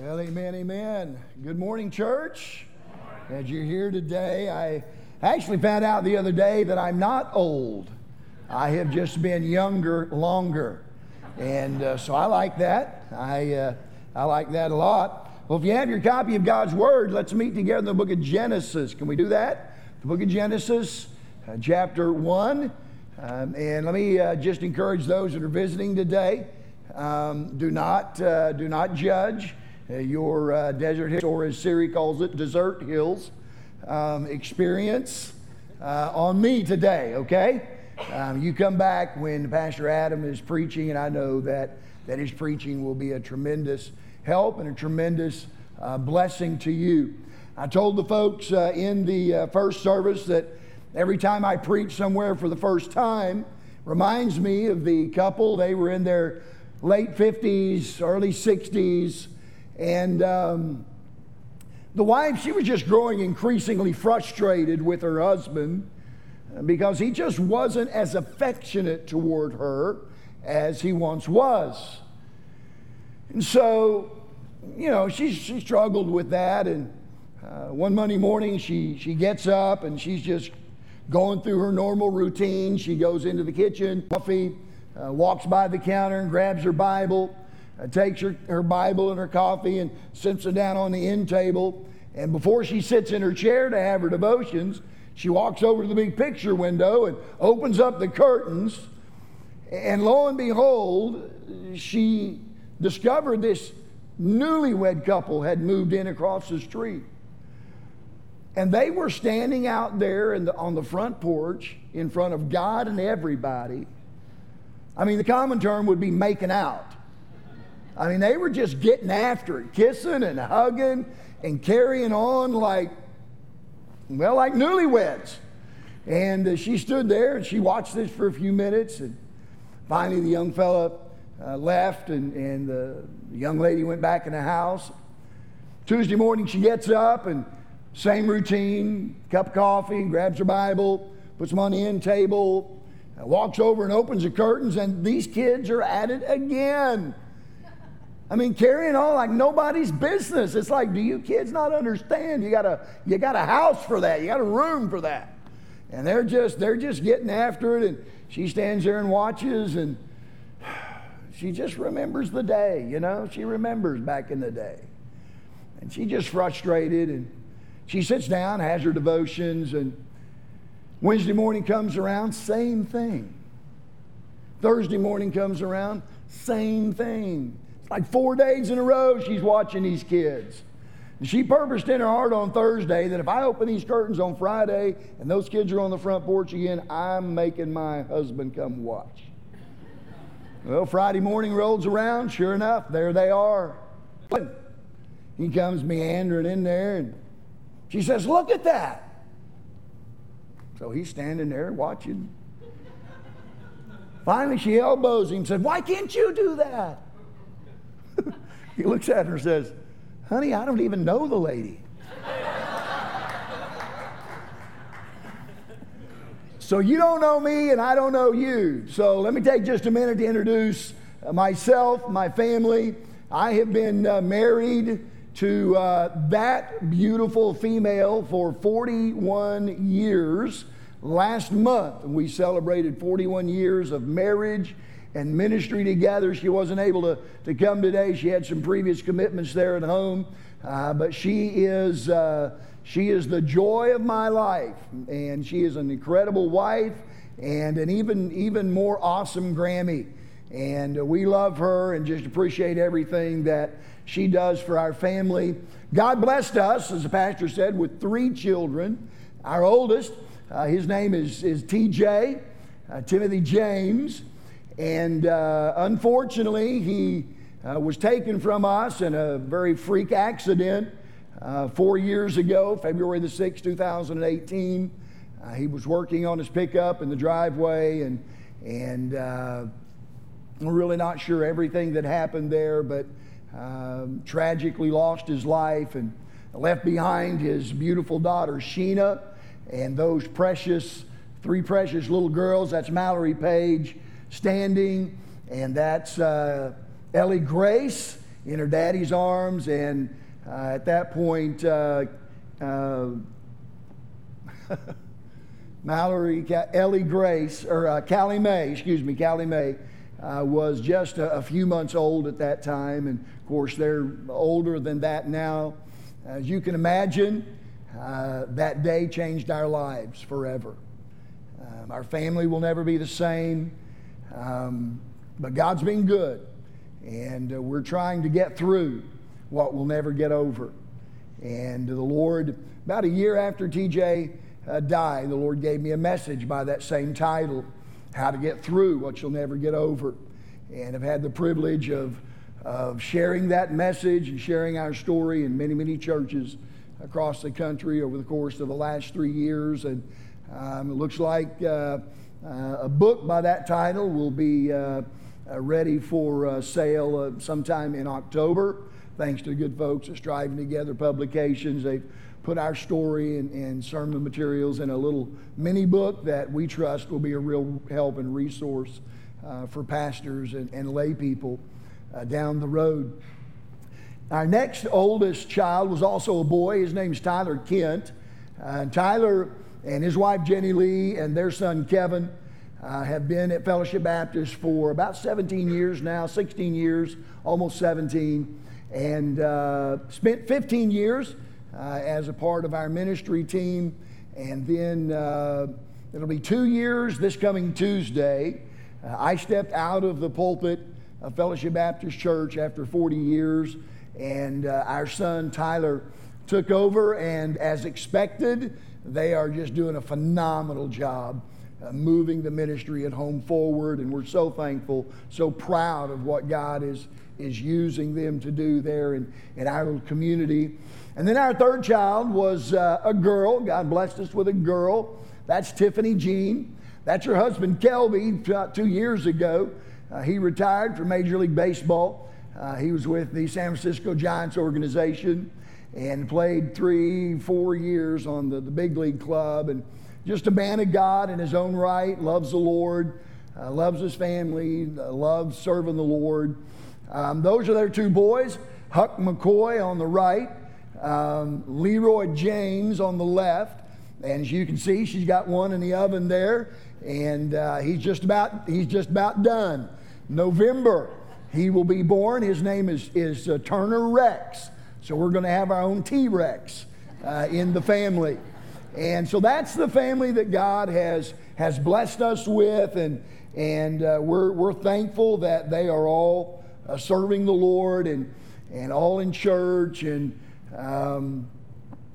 Well, amen, amen. Good morning, church. As you're here today, I actually found out the other day that I'm not old. I have just been younger longer. And uh, so I like that. I, uh, I like that a lot. Well, if you have your copy of God's Word, let's meet together in the book of Genesis. Can we do that? The book of Genesis, uh, chapter 1. Um, and let me uh, just encourage those that are visiting today. Um, do not uh, do not judge your uh, desert hills, or as Siri calls it, desert hills um, experience uh, on me today. Okay, um, you come back when Pastor Adam is preaching, and I know that that his preaching will be a tremendous help and a tremendous uh, blessing to you. I told the folks uh, in the first service that Every time I preach somewhere for the first time, reminds me of the couple. They were in their late 50s, early 60s, and um, the wife, she was just growing increasingly frustrated with her husband because he just wasn't as affectionate toward her as he once was. And so, you know, she, she struggled with that. And uh, one Monday morning, she, she gets up and she's just going through her normal routine. She goes into the kitchen, coffee, uh, walks by the counter and grabs her Bible, uh, Uh, takes her, her Bible and her coffee and sits it down on the end table. And before she sits in her chair to have her devotions, she walks over to the big picture window and opens up the curtains. And lo and behold, she discovered this newlywed couple had moved in across the street. And they were standing out there the, on the front porch in front of God and everybody. I mean, the common term would be making out. I mean, they were just getting after it, kissing and hugging and carrying on like, well, like newlyweds. And uh, she stood there and she watched this for a few minutes. And finally, the young fella uh, left, and, and the young lady went back in the house. Tuesday morning, she gets up and same routine, cup of coffee, grabs her Bible, puts them on the end table, walks over and opens the curtains, and these kids are at it again. I mean, carrying on like nobody's business. It's like, do you kids not understand? You got a you got a house for that. You got a room for that. And they're just they're just getting after it. And she stands there and watches, and she just remembers the day. You know, she remembers back in the day, and she just frustrated and she sits down, has her devotions, and Wednesday morning comes around, same thing. Thursday morning comes around, same thing. Like four days in a row she's watching these kids. She purposed in her heart on Thursday that if I open these curtains on Friday and those kids are on the front porch again, I'm making my husband come watch. Well, Friday morning rolls around, sure enough, there they are. He comes meandering in there and she says, Look at that. So he's standing there watching. Finally, she elbows him and said, Why can't you do that? he looks at her and says, Honey, I don't even know the lady. so you don't know me and I don't know you. So let me take just a minute to introduce myself, my family. I have been uh, married to uh, that beautiful female for 41 years. Last month, we celebrated 41 years of marriage and ministry together. She wasn't able to, to come today. She had some previous commitments there at home. Uh, but she is, uh, she is the joy of my life. And she is an incredible wife and an even, even more awesome Grammy. And uh, we love her and just appreciate everything that she does for our family. God blessed us, as the pastor said, with three children. Our oldest, uh, his name is, is TJ, uh, Timothy James. And uh, unfortunately, he uh, was taken from us in a very freak accident uh, four years ago, February the 6th, 2018. Uh, he was working on his pickup in the driveway, and, and we're really not sure everything that happened there, but um, tragically lost his life and left behind his beautiful daughter, Sheena, and those precious, three precious little girls. That's Mallory Page standing, and that's uh, Ellie Grace, in her daddy's arms, and uh, at that point, uh, uh, Mallory, Ellie Grace, or uh, Callie Mae, excuse me, Callie Mae, uh, was just a, a, few months old at that time. And of course, they're older than that now. As you can imagine, uh, that day changed our lives forever. Um, our family will never be the same, um, but God's been good. And uh, we're trying to get through what we'll never get over. And the Lord, about a year after TJ uh, died, the Lord gave me a message by that same title How to Get Through What You'll Never Get Over. And I've had the privilege of, of sharing that message and sharing our story in many, many churches across the country over the course of the last three years. And um, it looks like uh, uh, a book by that title will be uh, uh ready for uh, sale uh, sometime in October. Thanks to the good folks at Striving Together Publications. They've put our story and, and sermon materials in a little mini book that we trust will be a real help and resource for pastors and, and lay people down the road. Our next oldest child was also a boy. His name's Tyler Kent. Uh, Tyler and his wife Jenny Lee and their son Kevin uh, have been at Fellowship Baptist for about 17 years now, 16 years, almost 17, and uh, spent 15 years uh, as a part of our ministry team. And then uh, it'll be two years this coming Tuesday. Uh, I stepped out of the pulpit of Fellowship Baptist Church after 40 years and uh, our son Tyler took over, and as expected, they are just doing a phenomenal job uh, moving the ministry at home forward. And we're so thankful, so proud of what God is, is using them to do there in, in our community. And then our third child was uh, a girl. God blessed us with a girl. That's Tiffany Jean. That's her husband, Kelby, two years ago. Uh, he retired from Major League Baseball. Uh, he was with the San Francisco Giants organization and played three, four years on the, the big league club. And just a man of God in his own right, loves the Lord, uh, loves his family, uh, loves serving the Lord. Um, those are their two boys Huck McCoy on the right, um, Leroy James on the left. And as you can see, she's got one in the oven there, and uh, he's just about he's just about done. November he will be born. His name is, is uh, Turner Rex. So we're going to have our own T Rex uh, in the family. And so that's the family that God has, has blessed us with. And, and uh, we're, we're thankful that they are all uh, serving the Lord and, and all in church. And um,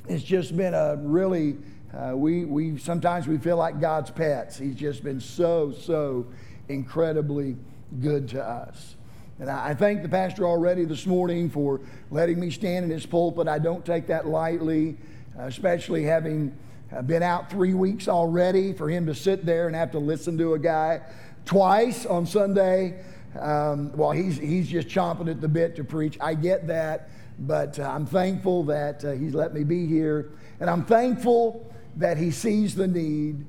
it's just been a really, uh, we, we sometimes we feel like God's pets. He's just been so, so incredibly good to us. And I thank the pastor already this morning for letting me stand in his pulpit. I don't take that lightly, especially having uh, been out three weeks already for him to sit there and have to listen to a guy twice on Sunday. Um, well, he's, he's just chomping at the bit to preach. I get that, but uh, I'm thankful that uh, he's let me be here. And I'm thankful that he sees the need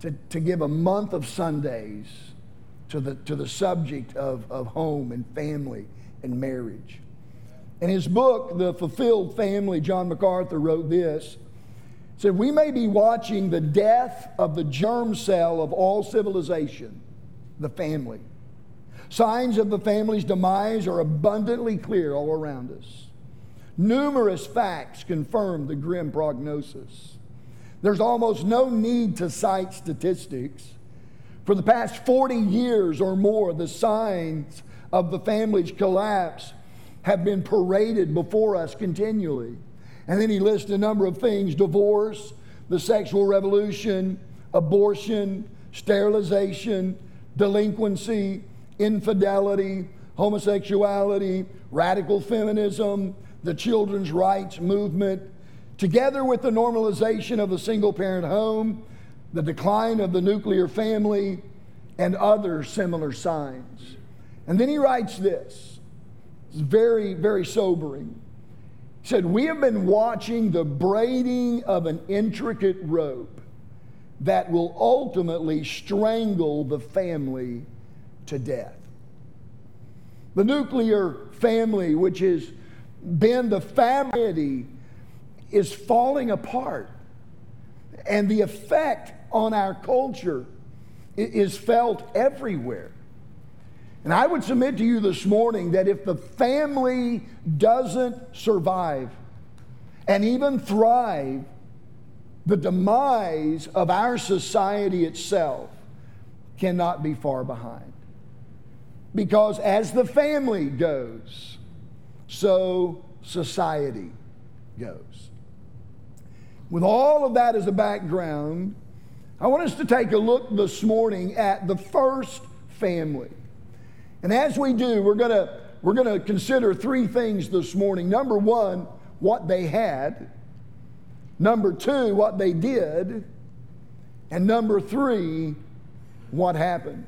to, to give a month of Sundays to the, to the subject of, of home and family and marriage. In his book, The Fulfilled Family, John MacArthur wrote this. Said, We may be watching the death of the germ cell of all civilization, the family. Signs of the family's demise are abundantly clear all around us. Numerous facts confirm the grim prognosis. There's almost no need to cite statistics. For the past 40 years or more, the signs of the family's collapse have been paraded before us continually. And then he lists a number of things divorce, the sexual revolution, abortion, sterilization, delinquency, infidelity, homosexuality, radical feminism, the children's rights movement, together with the normalization of the single parent home the decline of the nuclear family, and other similar signs. And then he writes this. It's very, very sobering. He said, We have been watching the braiding of an intricate rope that will ultimately strangle the family to death. The nuclear family, which has been the family, is falling apart. And the effect on our culture is felt everywhere. And I would submit to you this morning that if the family doesn't survive and even thrive, the demise of our society itself cannot be far behind. Because as the family goes, so society goes. With all of that as a background, I want us to take a look this morning at the first family. And as we do, we're going to we're going to consider three things this morning. Number 1, what they had. Number 2, what they did. And number 3, what happened.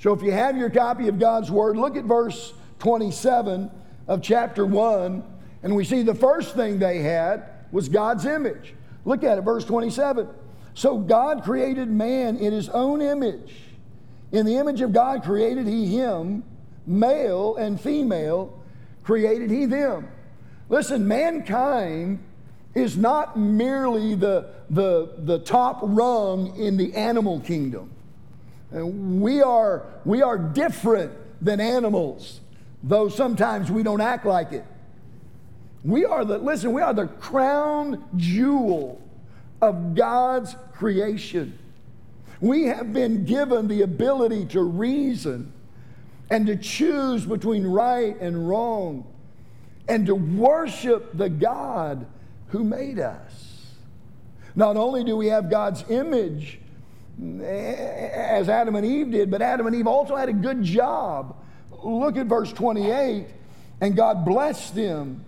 So if you have your copy of God's word, look at verse 27 of chapter 1, and we see the first thing they had was God's image. Look at it, verse 27. So God created man in his own image. In the image of God created he him, male and female created he them. Listen, mankind is not merely the, the, the top rung in the animal kingdom. Uh, we are, we are different than animals, though sometimes we don't act like it. We are the, listen, we are the crown jewel of God's creation. We have been given the ability to reason and to choose between right and wrong and to worship the God who made us. Not only do we have God's image, eh, as Adam and Eve did, but Adam and Eve also had a good job. Look at verse 28 and God blessed them.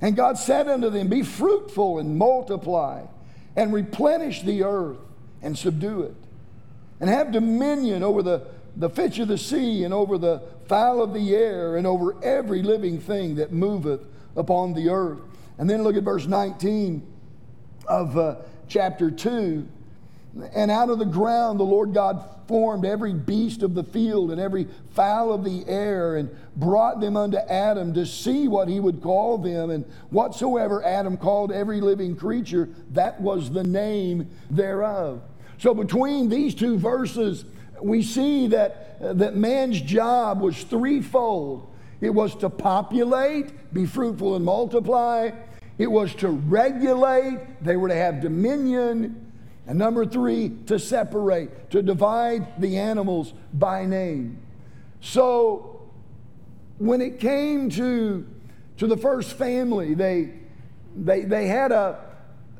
And God said unto them, Be fruitful and multiply, and replenish the earth and subdue it, and have dominion over the, the fish of the sea, and over the fowl of the air, and over every living thing that moveth upon the earth. And then look at verse 19 of uh, chapter 2. And out of the ground the Lord God formed every beast of the field and every fowl of the air and brought them unto Adam to see what he would call them. And whatsoever Adam called every living creature, that was the name thereof. So between these two verses, we see that, uh, that man's job was threefold it was to populate, be fruitful, and multiply. It was to regulate, they were to have dominion, and number three, to separate, to divide the animals by name. So when it came to, to the first family, they, they, they, had a,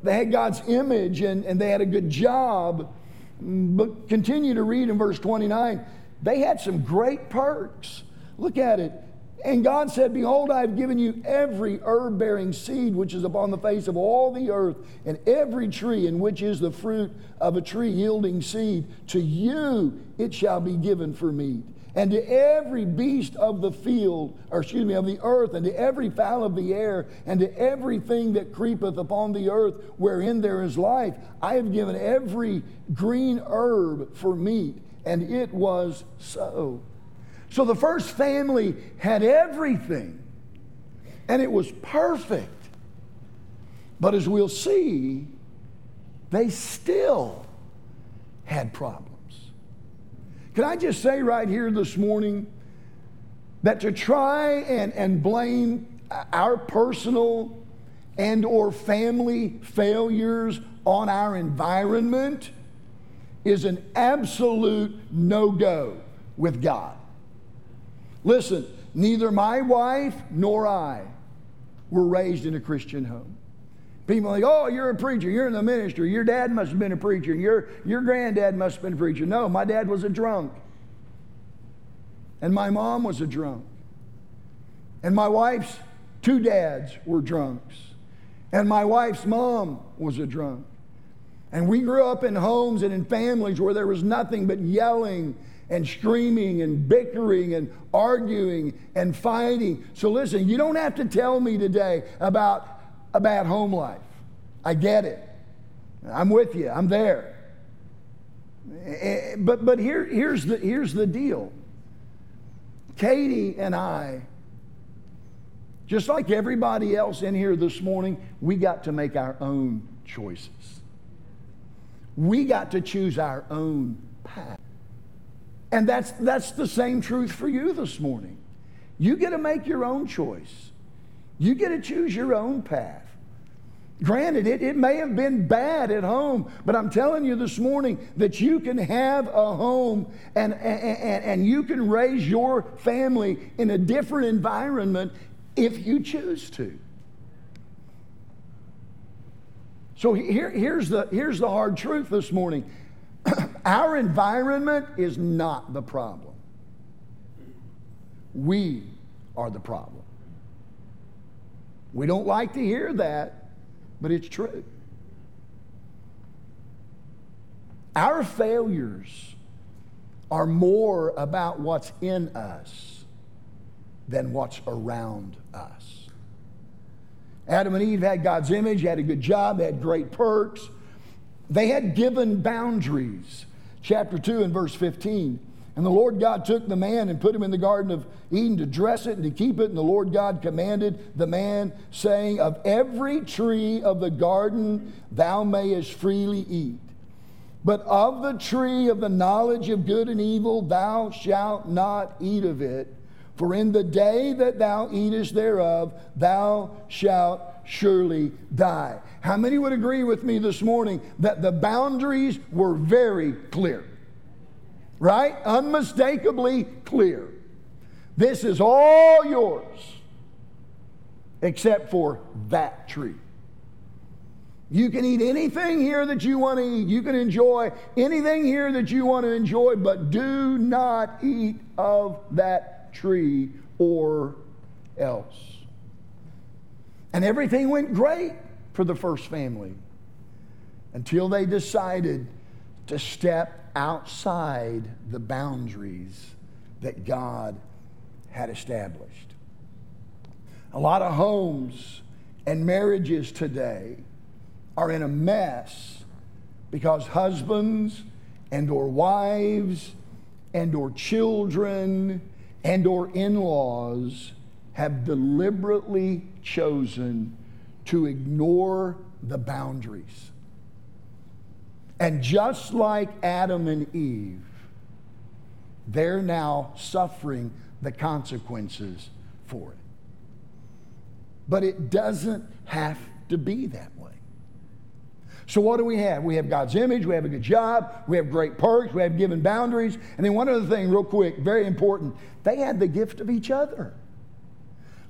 they had God's image and, and they had a good job. But continue to read in verse 29. They had some great perks. Look at it. And God said, Behold, I have given you every herb bearing seed which is upon the face of all the earth, and every tree in which is the fruit of a tree yielding seed. To you it shall be given for meat. And to every beast of the field, or excuse me, of the earth, and to every fowl of the air, and to everything that creepeth upon the earth wherein there is life, I have given every green herb for meat. And it was so. So the first family had everything, and it was perfect. But as we'll see, they still had problems. Can I just say right here this morning that to try and, and blame our personal and or family failures on our environment is an absolute no-go with God. Listen, neither my wife nor I were raised in a Christian home. People think, oh, you're a preacher, you're in the ministry, your dad must have been a preacher, your, your granddad must have been a preacher. No, my dad was a drunk. And my mom was a drunk. And my wife's two dads were drunks. And my wife's mom was a drunk. And we grew up in homes and in families where there was nothing but yelling and screaming and bickering and arguing and fighting. So listen, you don't have to tell me today about a bad home life. I get it. I'm with you. I'm there. Eh, but but here, here's, the, here's the deal. Katie and I, just like everybody else in here this morning, we got to make our own choices. We got to choose our own path. And that's, that's the same truth for you this morning. You get to make your own choice. You get to choose your own path. Granted, it, it may have been bad at home, but I'm telling you this morning that you can have a home and, and, and you can raise your family in a different environment if you choose to. So here, here's, the, here's the hard truth this morning our environment is not the problem, we are the problem. We don't like to hear that, but it's true. Our failures are more about what's in us than what's around us. Adam and Eve had God's image, had a good job, had great perks. They had given boundaries. Chapter 2 and verse 15. And the Lord God took the man and put him in the Garden of Eden to dress it and to keep it. And the Lord God commanded the man, saying, Of every tree of the garden thou mayest freely eat. But of the tree of the knowledge of good and evil thou shalt not eat of it. For in the day that thou eatest thereof, thou shalt surely die. How many would agree with me this morning that the boundaries were very clear? Right? Unmistakably clear. This is all yours except for that tree. You can eat anything here that you want to eat. You can enjoy anything here that you want to enjoy, but do not eat of that tree or else. And everything went great for the first family until they decided to step outside the boundaries that God had established. A lot of homes and marriages today are in a mess because husbands and or wives and or children and or in-laws have deliberately chosen to ignore the boundaries. And just like Adam and Eve, they're now suffering the consequences for it. But it doesn't have to be that way. So, what do we have? We have God's image, we have a good job, we have great perks, we have given boundaries. And then, one other thing, real quick, very important they had the gift of each other.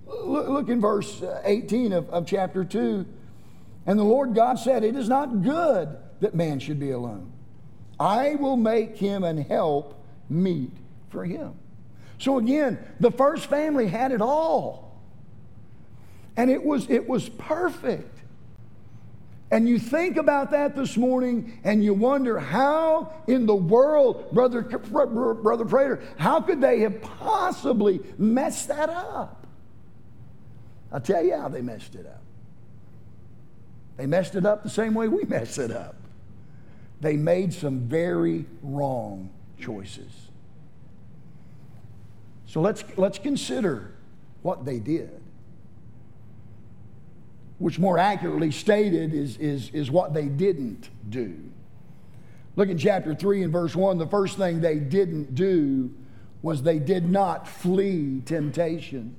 Look, in verse uh, 18 of, of chapter 2. And the Lord God said, It is not good that man should be alone. I will make him and help meet for him. So again, the first family had it all. And it was, it was perfect. And you think about that this morning and you wonder how in the world, Brother, Brother Prater, how could they have possibly messed that up? I'll tell you how they messed it up. They messed it up the same way we mess it up. They made some very wrong choices. So let's, let's consider what they did which more accurately stated is, is, is what they didn't do. Look at chapter 3 and verse 1. The first thing they didn't do was they did not flee temptation.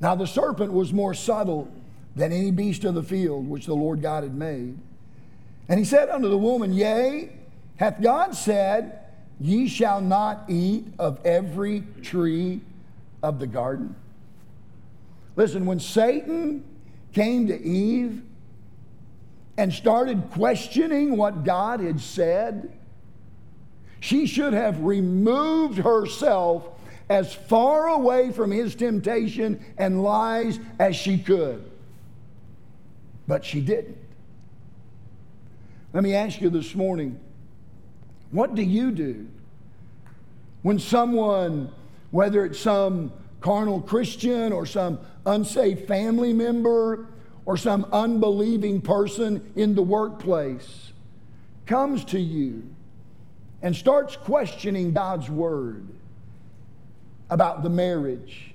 Now, the serpent was more subtle than any beast of the field which the Lord God had made. And he said unto the woman, Yea, hath God said, Ye shall not eat of every tree of the garden? Listen, when Satan came to Eve and started questioning what God had said, she should have removed herself as far away from his temptation and lies as she could. But she didn't. Let me ask you this morning what do you do when someone, whether it's some carnal Christian or some unsaved family member or some unbelieving person in the workplace comes to you and starts questioning God's word about the marriage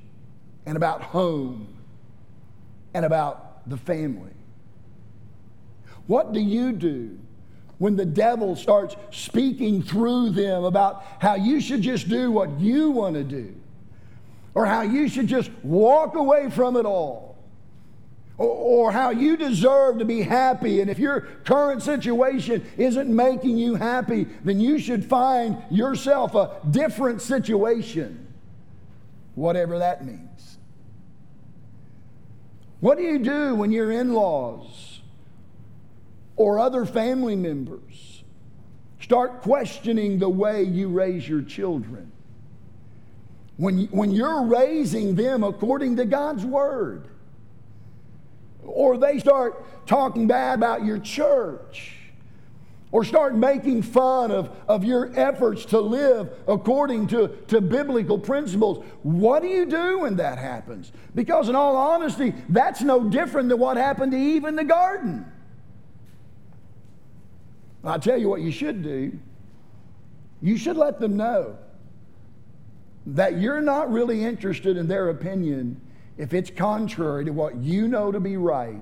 and about home and about the family. What do you do when the devil starts speaking through them about how you should just do what you want to do or how you should just walk away from it all? or, how you deserve to be happy. And if your current situation isn't making you happy, then you should find yourself a different situation, whatever that means. What do you do when your in laws or other family members start questioning the way you raise your children? When, when you're raising them according to God's Word, or they start talking bad about your church, or start making fun of, of your efforts to live according to, to biblical principles. What do you do when that happens? Because, in all honesty, that's no different than what happened to Eve in the garden. I'll tell you what you should do. You should let them know that you're not really interested in their opinion if it's contrary to what you know to be right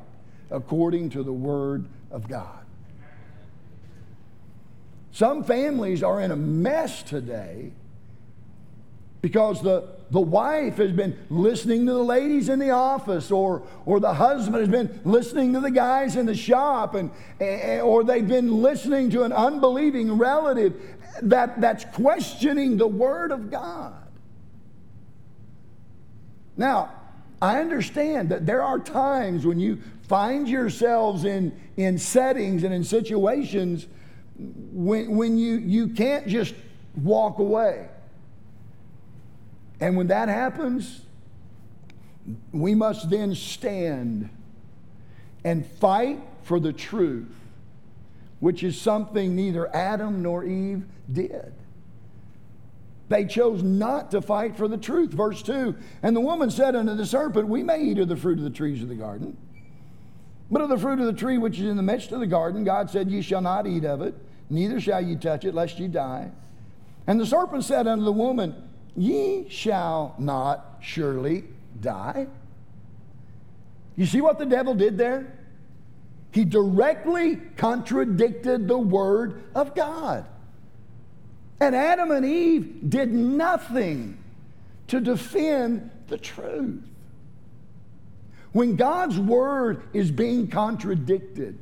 according to the Word of God. Some families are in a mess today because the, the wife has been listening to the ladies in the office or, or the husband has been listening to the guys in the shop and, eh, or they've been listening to an unbelieving relative that, that's questioning the word of god now I understand that there are times when you find yourselves in, in settings and in situations when, when you, you can't just walk away. And when that happens, we must then stand and fight for the truth, which is something neither Adam nor Eve did. They chose not to fight for the truth. Verse 2 And the woman said unto the serpent, We may eat of the fruit of the trees of the garden. But of the fruit of the tree which is in the midst of the garden, God said, Ye shall not eat of it, neither shall ye touch it, lest ye die. And the serpent said unto the woman, Ye shall not surely die. You see what the devil did there? He directly contradicted the word of God. And Adam and Eve did nothing to defend the truth. When God's word is being contradicted,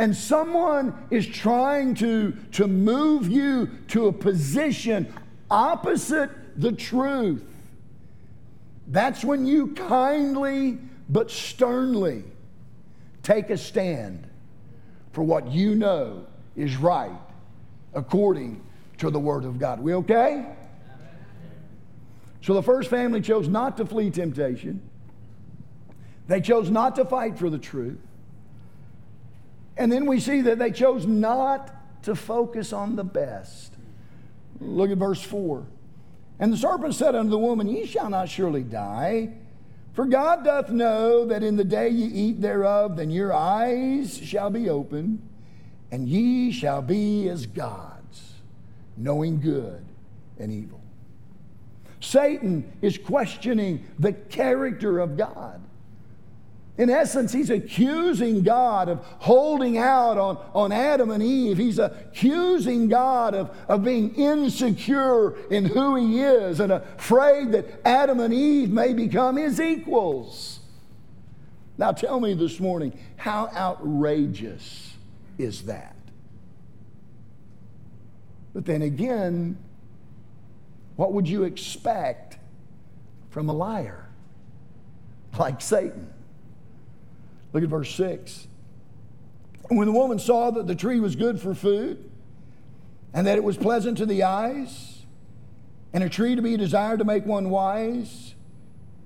and someone is trying to, to move you to a position opposite the truth, that's when you kindly but sternly take a stand for what you know is right according to the Word of God. We okay? So the first family chose not to flee temptation. They chose not to fight for the truth. And then we see that they chose not to focus on the best. Look at verse 4. And the serpent said unto the woman, Ye shall not surely die. For God doth know that in the day ye eat thereof, then your eyes shall be opened, and ye shall be as God knowing good and evil. Satan is questioning the character of God. In essence, he's accusing God of holding out on, on Adam and Eve. He's accusing God of, of being insecure in who he is and afraid that Adam and Eve may become his equals. Now, tell me this morning, how outrageous is that? But then again, what would you expect from a liar like Satan? Look at verse 6. When the woman saw that the tree was good for food, and that it was pleasant to the eyes, and a tree to be desired to make one wise,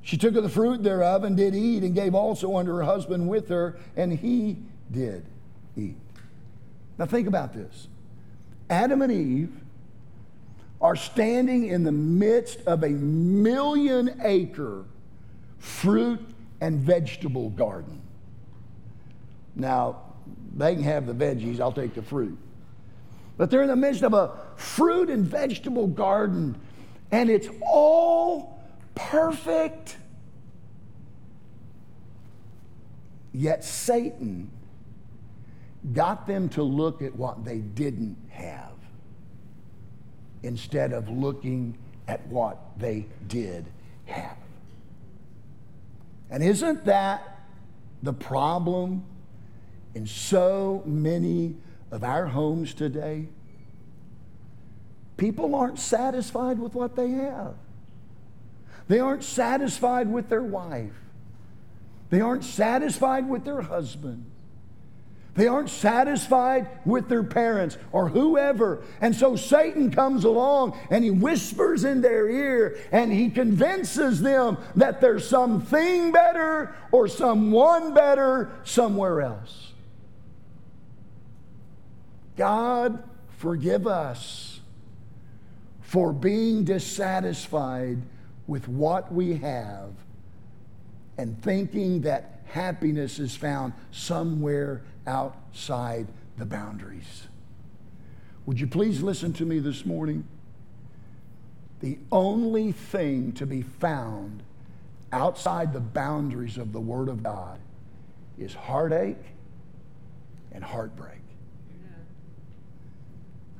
she took of the fruit thereof and did eat, and gave also unto her husband with her, and he did eat. Now think about this. Adam and Eve are standing in the midst of a million acre fruit and vegetable garden. Now, they can have the veggies, I'll take the fruit. But they're in the midst of a fruit and vegetable garden. and it's all perfect. Yet Satan got them to look at what they didn't have instead of looking at what they did have. And isn't that the problem in so many of our homes today? People aren't satisfied with what they have. They aren't satisfied with their wife. They aren't satisfied with their husband. They aren't satisfied with their parents or whoever. And so Satan comes along and he whispers in their ear and he convinces them that there's something better or someone better somewhere else. God, forgive us for being dissatisfied with what we have and thinking that happiness is found somewhere outside the boundaries. Would you please listen to me this morning? The only thing to be found outside the boundaries of the Word of God is heartache and heartbreak.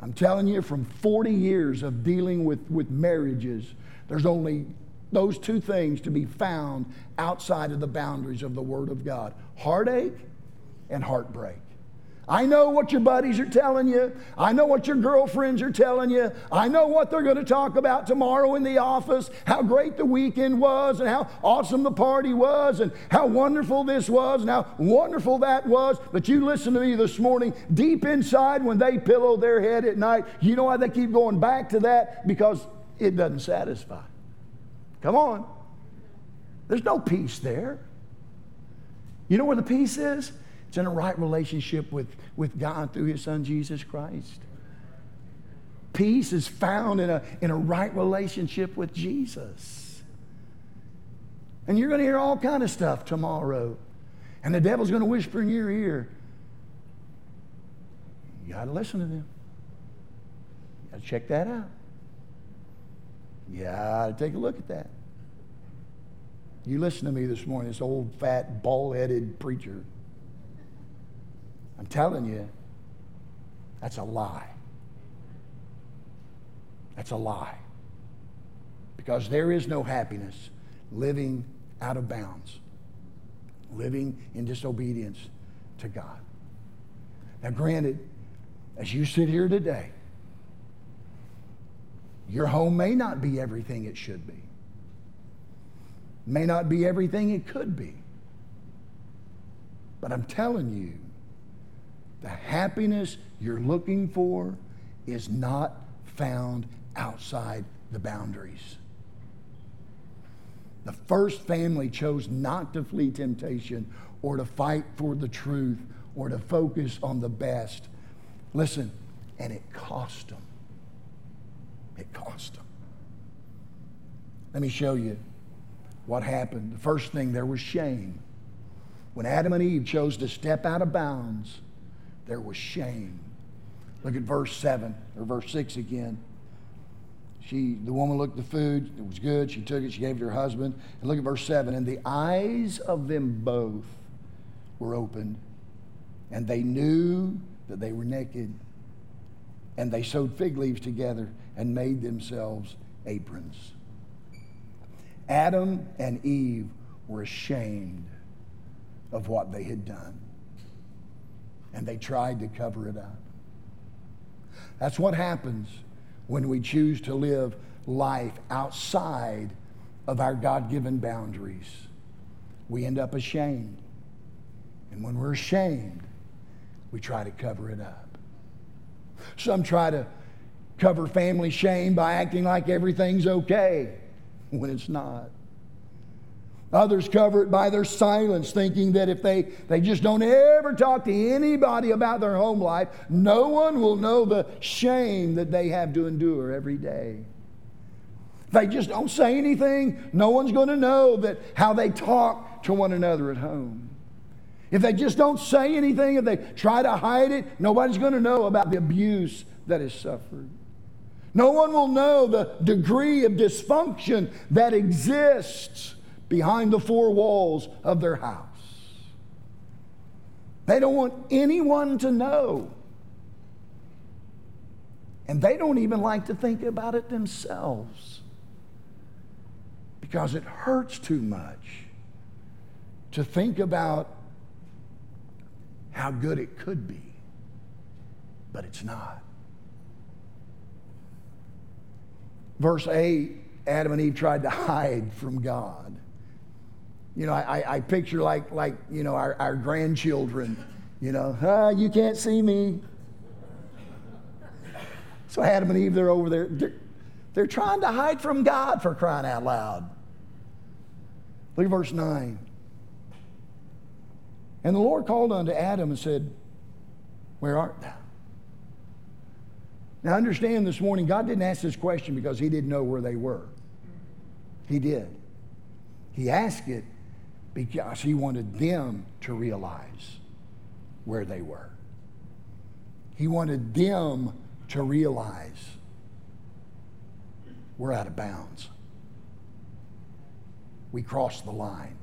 I'm telling you, from 40 years of dealing with, with marriages, there's only those two things to be found outside of the boundaries of the Word of God heartache and heartbreak. I know what your buddies are telling you. I know what your girlfriends are telling you. I know what they're going to talk about tomorrow in the office, how great the weekend was, and how awesome the party was, and how wonderful this was, and how wonderful that was. But you listen to me this morning, deep inside when they pillow their head at night, you know why they keep going back to that? Because it doesn't satisfy. Come on. There's no peace there. You know where the peace is? It's in a right relationship with, with God through His Son Jesus Christ. Peace is found in a, in a right relationship with Jesus. And you're going to hear all kind of stuff tomorrow. And the devil's going to whisper in your ear. You got to listen to them. You got to check that out. You got to take a look at that. You listen to me this morning, this old, fat, bald headed preacher. I'm telling you, that's a lie. That's a lie. Because there is no happiness living out of bounds, living in disobedience to God. Now, granted, as you sit here today, your home may not be everything it should be, may not be everything it could be. But I'm telling you, the happiness you're looking for is not found outside the boundaries. The first family chose not to flee temptation or to fight for the truth or to focus on the best. Listen, and it cost them. It cost them. Let me show you what happened. The first thing, there was shame. When Adam and Eve chose to step out of bounds, there was shame. Look at verse 7 or verse 6 again. She, the woman looked at the food, it was good. She took it, she gave it to her husband. And look at verse 7 and the eyes of them both were opened, and they knew that they were naked. And they sewed fig leaves together and made themselves aprons. Adam and Eve were ashamed of what they had done and they tried to cover it up. That's what happens when we choose to live life outside of our God given boundaries. We end up ashamed. And when we're ashamed, we try to cover it up. Some try to cover family shame by acting like everything's okay when it's not. Others cover it by their silence, thinking that if they, they just don't ever talk to anybody about their home life, no one will know the shame that they have to endure every day. If they just don't say anything, no one's going to know that how they talk to one another at home. If they just don't say anything, if they try to hide it, nobody's going to know about the abuse that is suffered. No one will know the degree of dysfunction that exists behind the four walls of their house. They don't want anyone to know. And they don't even like to think about it themselves because it hurts too much to think about how good it could be, but it's not. Verse 8 Adam and Eve tried to hide from God. You know, I, I picture like, like, you know, our, our grandchildren, you know, ah, you can't see me. So Adam and Eve, they're over there. They're, they're trying to hide from God for crying out loud. Look at verse 9. And the Lord called unto Adam and said, Where art thou? Now, understand this morning, God didn't ask this question because He didn't know where they were. He did. He asked it because He wanted them to realize where they were. He wanted them to realize we're out of bounds. We crossed the line.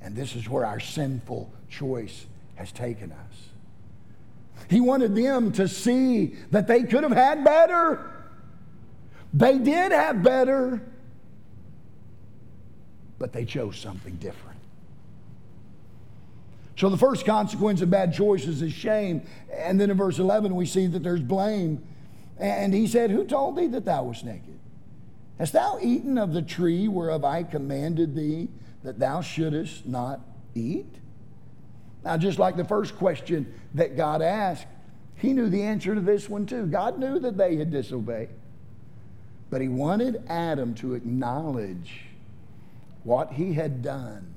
And this is where our sinful choice has taken us. He wanted them to see that they could have had better. They did have better, but they chose something different. So the first consequence of bad choices is shame. And then in verse 11, we see that there's blame. And he said, Who told thee that thou wast naked? Hast thou eaten of the tree whereof I commanded thee that thou shouldest not eat? Now, just like the first question that God asked, he knew the answer to this one too. God knew that they had disobeyed. But he wanted Adam to acknowledge what he had done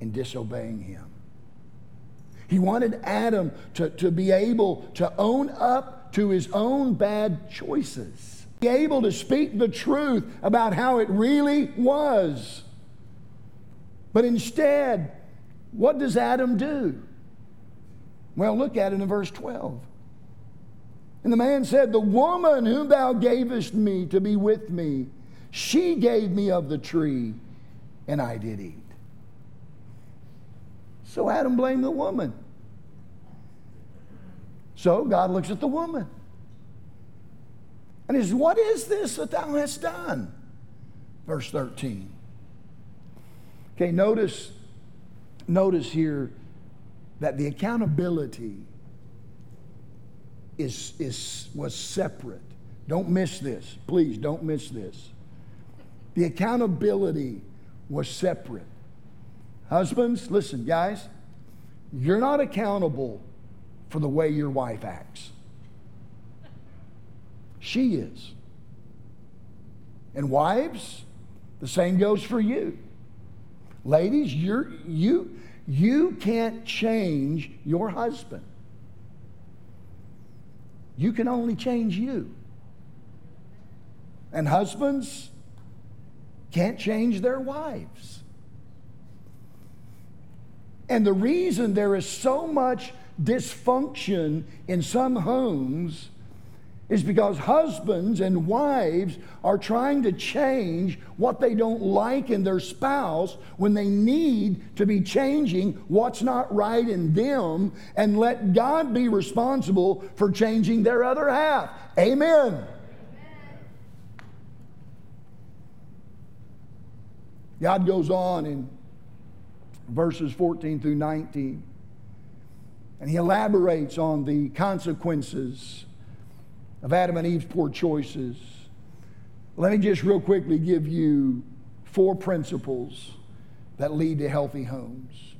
in disobeying him. He wanted Adam to, to be able to own up to his own bad choices, be able to speak the truth about how it really was. But instead, what does Adam do? Well, look at it in verse 12. And the man said, The woman whom thou gavest me to be with me, she gave me of the tree, and I did eat. So Adam blamed the woman. So God looks at the woman. And says, What is this that thou hast done? Verse 13. Okay, notice, notice here that the accountability is, is, was separate. Don't miss this. Please don't miss this. The accountability was separate. Husbands, listen, guys, you're not accountable for the way your wife acts. She is. And wives, the same goes for you. Ladies, you're, you, you can't change your husband. You can only change you. And husbands can't change their wives. And the reason there is so much dysfunction in some homes is because husbands and wives are trying to change what they don't like in their spouse when they need to be changing what's not right in them and let God be responsible for changing their other half. Amen. God goes on in verses 14 through 19 and he elaborates on the consequences of Adam and Eve's poor choices. Let me just real quickly give you four principles that lead to healthy homes.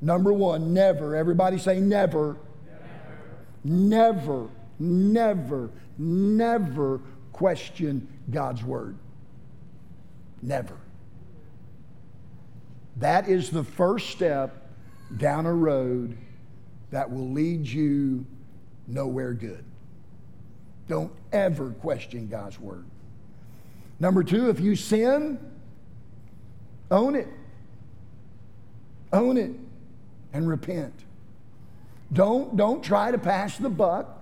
Number one, never, everybody say never. Never, never, never never question God's word. Never. That is the first step down a road that will lead you nowhere good. Don't ever question God's word. Number two, if you sin, own it. Own it and repent. Don't, don't try to pass the buck.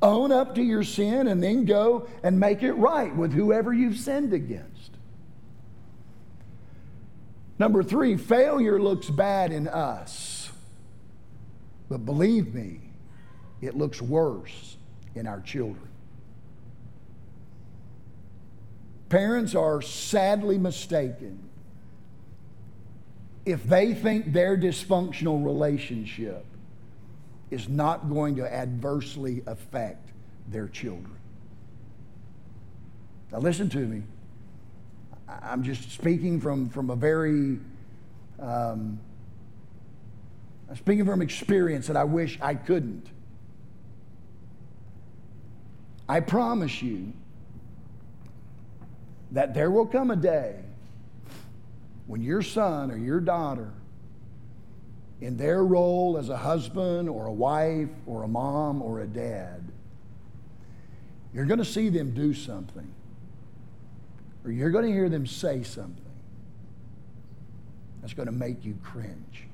Own up to your sin and then go and make it right with whoever you've sinned against. Number three, failure looks bad in us. But believe me, it looks worse in our children. Parents are sadly mistaken if they think their dysfunctional relationship is not going to adversely affect their children. Now, listen to me. I'm just speaking from, from a very, um, speaking from experience that I wish I couldn't. I promise you that there will come a day when your son or your daughter, in their role as a husband or a wife or a mom or a dad, you're going to see them do something, or you're going to hear them say something that's going to make you cringe.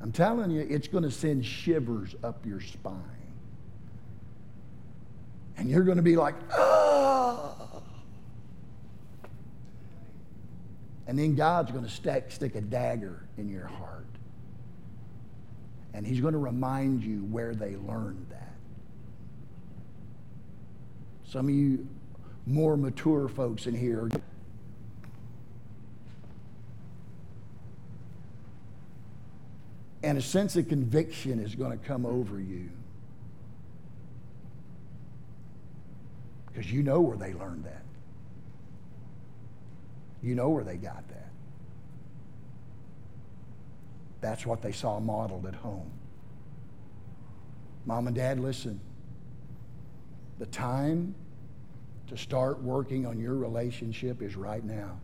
I'm telling you, it's going to send shivers up your spine. And you're going to be like, oh. And then God's going to stick, stick a dagger in your heart. And He's going to remind you where they learned that. Some of you more mature folks in here and a sense of conviction is going to come over you. Because you know where they learned that. You know where they got that. That's what they saw modeled at home. Mom and dad, listen. The time to start working on your relationship is right now.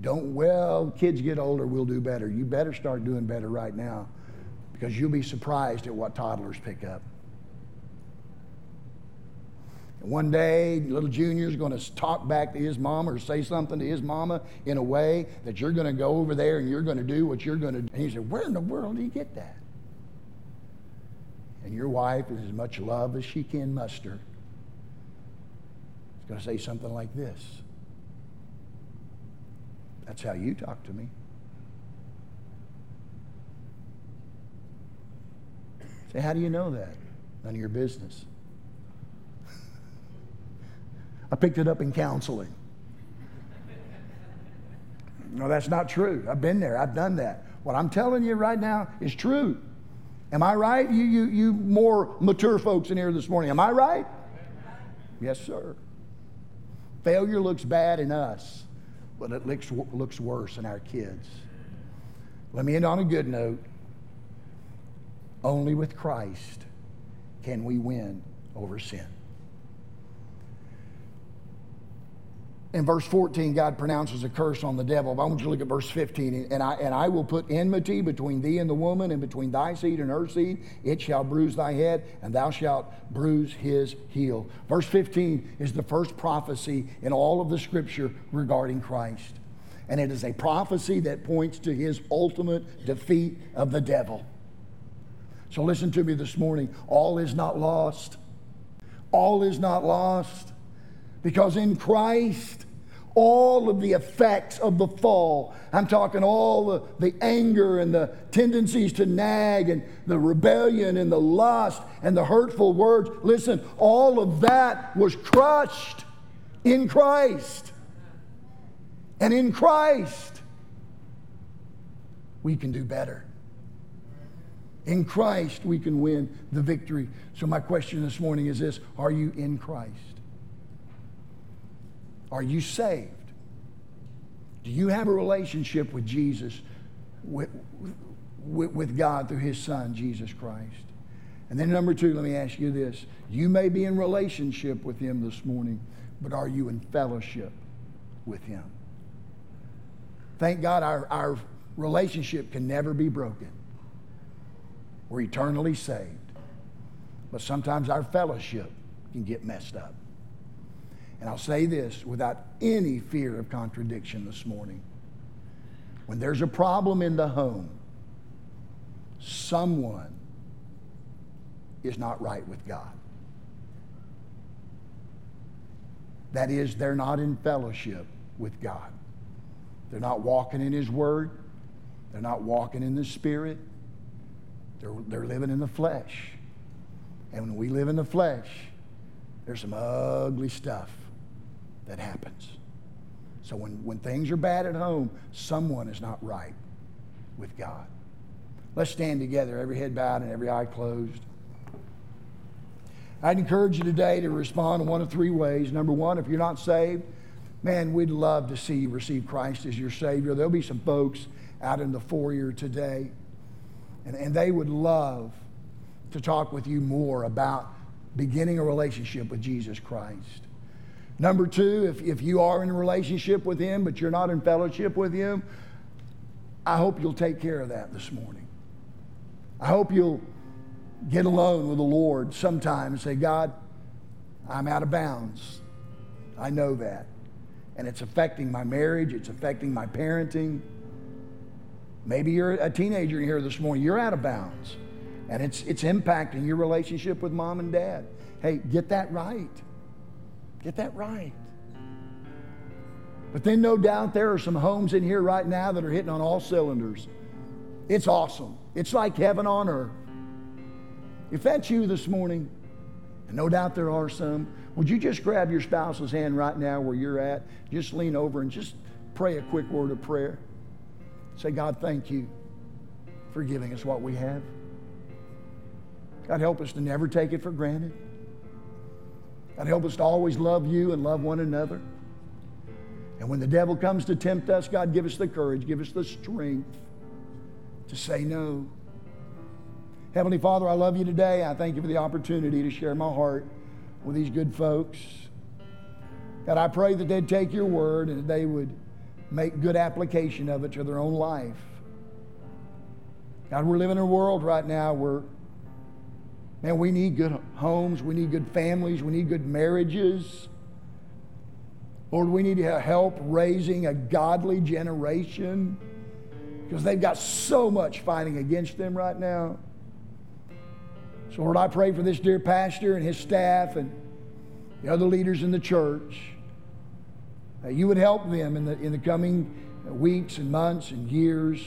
Don't, well, kids get older, we'll do better. You better start doing better right now because you'll be surprised at what toddlers pick up. And one day, little Junior's going to talk back to his mama or say something to his mama in a way that you're going to go over there and you're going to do what you're going to do. And he said, Where in the world do you get that? And your wife, is as much love as she can muster, going to say something like this That's how you talk to me. Say, how do you know that? None of your business. I picked it up in counseling. No, that's not true. I've been there. I've done that. What I'm telling you right now is true. Am I right? You, you, you more mature folks in here this morning. Am I right? Yes, sir. Failure looks bad in us, but it looks, looks worse in our kids. Let me end on a good note. Only with Christ can we win over sin. In verse 14, God pronounces a curse on the devil. But I want you to look at verse 15. And I, and I will put enmity between thee and the woman, and between thy seed and her seed. It shall bruise thy head, and thou shalt bruise his heel. Verse 15 is the first prophecy in all of the scripture regarding Christ. And it is a prophecy that points to his ultimate defeat of the devil. So listen to me this morning. All is not lost. All is not lost. Because in Christ, all of the effects of the fall, I'm talking all the, the anger and the tendencies to nag and the rebellion and the lust and the hurtful words, listen, all of that was crushed in Christ. And in Christ, we can do better. In Christ, we can win the victory. So, my question this morning is this Are you in Christ? Are you saved? Do you have a relationship with Jesus, with, with, with God through his son, Jesus Christ? And then, number two, let me ask you this. You may be in relationship with him this morning, but are you in fellowship with him? Thank God our, our relationship can never be broken. We're eternally saved. But sometimes our fellowship can get messed up. And I'll say this without any fear of contradiction this morning. When there's a problem in the home, someone is not right with God. That is, they're not in fellowship with God. They're not walking in His Word. They're not walking in the Spirit. They're, they're living in the flesh. And when we live in the flesh, there's some ugly stuff that happens. So when, when things are bad at home, someone is not right with God. Let's stand together, every head bowed and every eye closed. I'd encourage you today to respond in one of three ways. Number one, if you're not saved, man, we'd love to see you receive Christ as your Savior. There'll be some folks out in the foyer today, and, and they would love to talk with you more about beginning a relationship with Jesus Christ. Number two, if, if you are in a relationship with Him, but you're not in fellowship with Him, I hope you'll take care of that this morning. I hope you'll get alone with the Lord sometime and say, God, I'm out of bounds. I know that. And it's affecting my marriage, it's affecting my parenting. Maybe you're a teenager here this morning, you're out of bounds. And it's, it's impacting your relationship with mom and dad. Hey, get that right. Get that right. But then, no doubt, there are some homes in here right now that are hitting on all cylinders. It's awesome. It's like heaven on earth. If that's you this morning, and no doubt there are some, would you just grab your spouse's hand right now where you're at? Just lean over and just pray a quick word of prayer. Say, God, thank you for giving us what we have. God, help us to never take it for granted. God, help us to always love you and love one another. And when the devil comes to tempt us, God, give us the courage, give us the strength to say no. Heavenly Father, I love you today. I thank you for the opportunity to share my heart with these good folks. God, I pray that they'd take your word and they would make good application of it to their own life. God, we're living in a world right now where, man, we need good homes, we need good families, we need good marriages. Lord, we need help raising a godly generation because they've got so much fighting against them right now. So, Lord, I pray for this dear pastor and his staff and the other leaders in the church that you would help them in the, in the coming weeks and months and years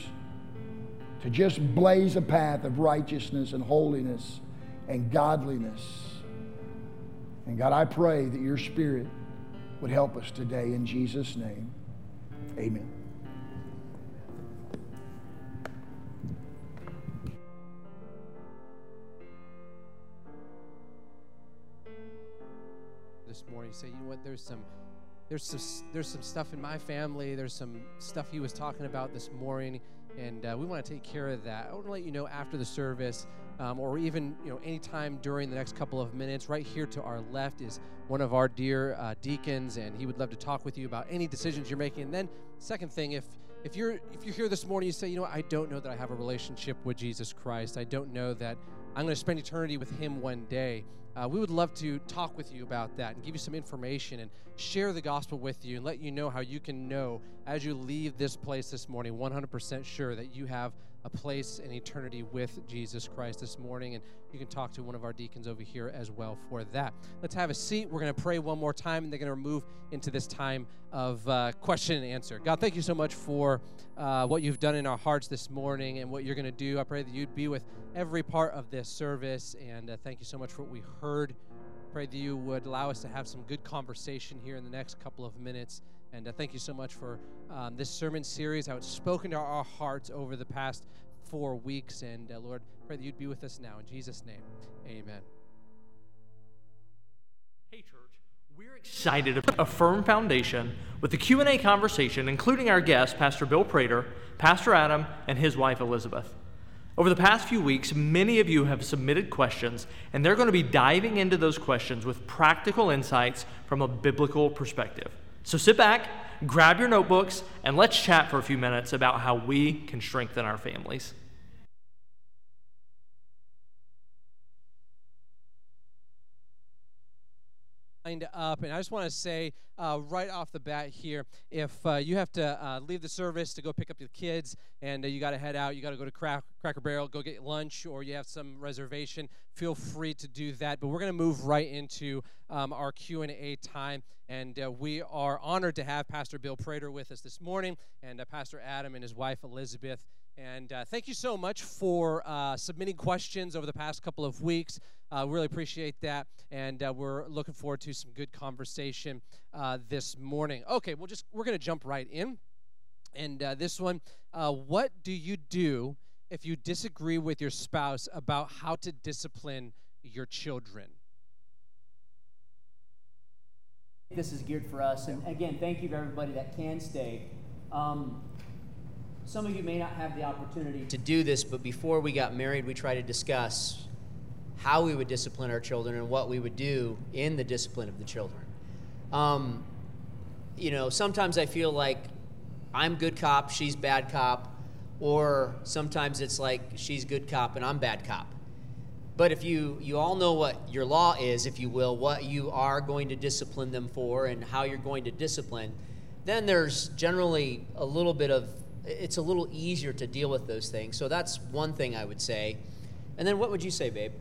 to just blaze a path of righteousness and holiness and godliness. And God, I pray that your Spirit would help us today in Jesus' name. Amen. This morning. Say, you know what? There's some, there's some, there's some stuff in my family. There's some stuff he was talking about this morning, and uh, we want to take care of that. I want to let you know after the service, um, or even you know anytime during the next couple of minutes. Right here to our left is one of our dear uh, deacons, and he would love to talk with you about any decisions you're making. And then, second thing, if if you're if you're here this morning, you say, you know? I don't know that I have a relationship with Jesus Christ. I don't know that I'm going to spend eternity with Him one day. Uh, we would love to talk with you about that and give you some information and share the gospel with you and let you know how you can know as you leave this place this morning 100% sure that you have a place in eternity with Jesus Christ this morning. And you can talk to one of our deacons over here as well for that. Let's have a seat. We're going to pray one more time, and they're going to move into this time of uh, question and answer. God, thank you so much for uh, what you've done in our hearts this morning and what you're going to do. I pray that you'd be with every part of this service, and uh, thank you so much for what we heard. Pray that you would allow us to have some good conversation here in the next couple of minutes. And uh, thank you so much for um, this sermon series, how it's spoken to our hearts over the past four weeks. And uh, Lord, pray that you'd be with us now. In Jesus' name, amen. Hey, church. We're excited to put a firm foundation with the Q&A conversation, including our guest, Pastor Bill Prater, Pastor Adam, and his wife, Elizabeth. Over the past few weeks, many of you have submitted questions, and they're going to be diving into those questions with practical insights from a biblical perspective. So sit back, grab your notebooks, and let's chat for a few minutes about how we can strengthen our families. Up and i just want to say uh, right off the bat here. If uh, you have to uh, leave the service to go pick up your kids and uh, you got to head out, you got to go to Crack- Cracker Barrel, go get lunch, or you have some reservation, feel free to do that. But we're going to move right into um, our Q&A time. And uh, we are honored to have Pastor Bill Prater with us this morning and uh, Pastor Adam and his wife Elizabeth. And uh, thank you so much for uh, submitting questions over the past couple of weeks. Uh, really appreciate that. And uh, we're looking forward to some good conversation uh, this morning. Okay, we'll just, we're going to jump right in. And uh, this one, what do you do if you disagree with your spouse about how to discipline your children? This is geared for us. And again, thank you to everybody that can stay. Um, some of you may not have the opportunity to do this, but before we got married, we tried to discuss how we would discipline our children and what we would do in the discipline of the children. Um, you know, sometimes I feel like I'm good cop, she's bad cop, or sometimes it's like she's good cop and I'm bad cop. But if you you all know what your law is, if you will, what you are going to discipline them for and how you're going to discipline, then there's generally a little bit of it's a little easier to deal with those things. So that's one thing I would say. And then what would you say, babe?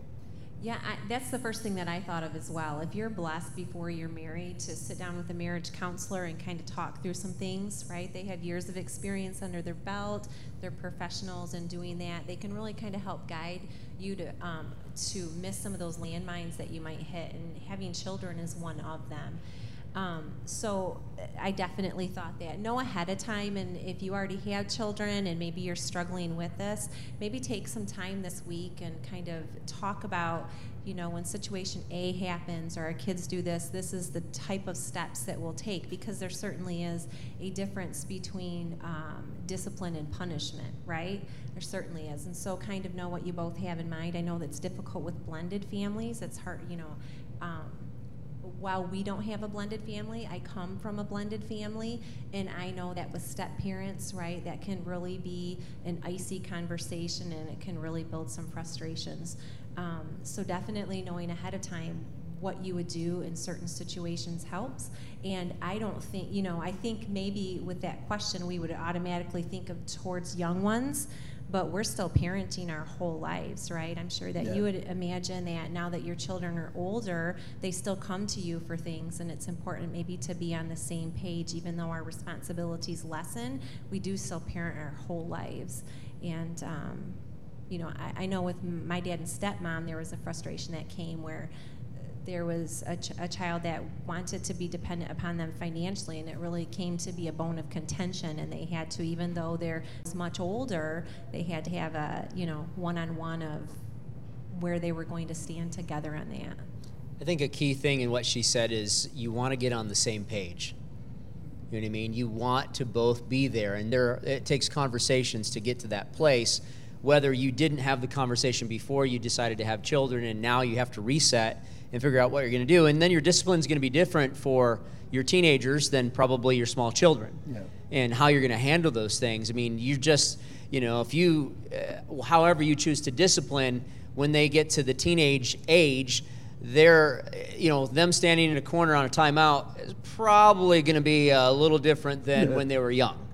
Yeah, I, that's the first thing that I thought of as well. If you're blessed before you're married to sit down with a marriage counselor and kind of talk through some things, right? They have years of experience under their belt. They're professionals in doing that. They can really kind of help guide you to um, to miss some of those landmines that you might hit. And having children is one of them. Um, so I definitely thought that. Know ahead of time, and if you already have children and maybe you're struggling with this, maybe take some time this week and kind of talk about, you know, when situation A happens or our kids do this, this is the type of steps that we'll take because there certainly is a difference between um, discipline and punishment, right? There certainly is. And so kind of know what you both have in mind. I know that's difficult with blended families. It's hard, you know. Um, while we don't have a blended family, I come from a blended family, and I know that with step parents, right, that can really be an icy conversation and it can really build some frustrations. Um, so, definitely knowing ahead of time what you would do in certain situations helps. And I don't think, you know, I think maybe with that question, we would automatically think of towards young ones but we're still parenting our whole lives, right? I'm sure that yeah. you would imagine that now that your children are older, they still come to you for things, and it's important maybe to be on the same page, even though our responsibilities lessen, we do still parent our whole lives. And, um, you know, I, I know with my dad and stepmom, there was a frustration that came where there was a, ch- a, child that wanted to be dependent upon them financially, and it really came to be a bone of contention. And they had to, even though they're much older, they had to have a you know one-on-one of where they were going to stand together on that. I think a key thing in what she said is you want to get on the same page. You know what I mean? You want to both be there, and there it takes conversations to get to that place. Whether you didn't have the conversation before you decided to have children, and now you have to reset and figure out what you're going to do. And then your discipline is going to be different for your teenagers than probably your small children. Yeah. And how you're going to handle those things. I mean, you just, you know, if you, uh, however you choose to discipline, when they get to the teenage age, they're, you know, them standing in a corner on a timeout is probably going to be a little different than yeah. when they were young.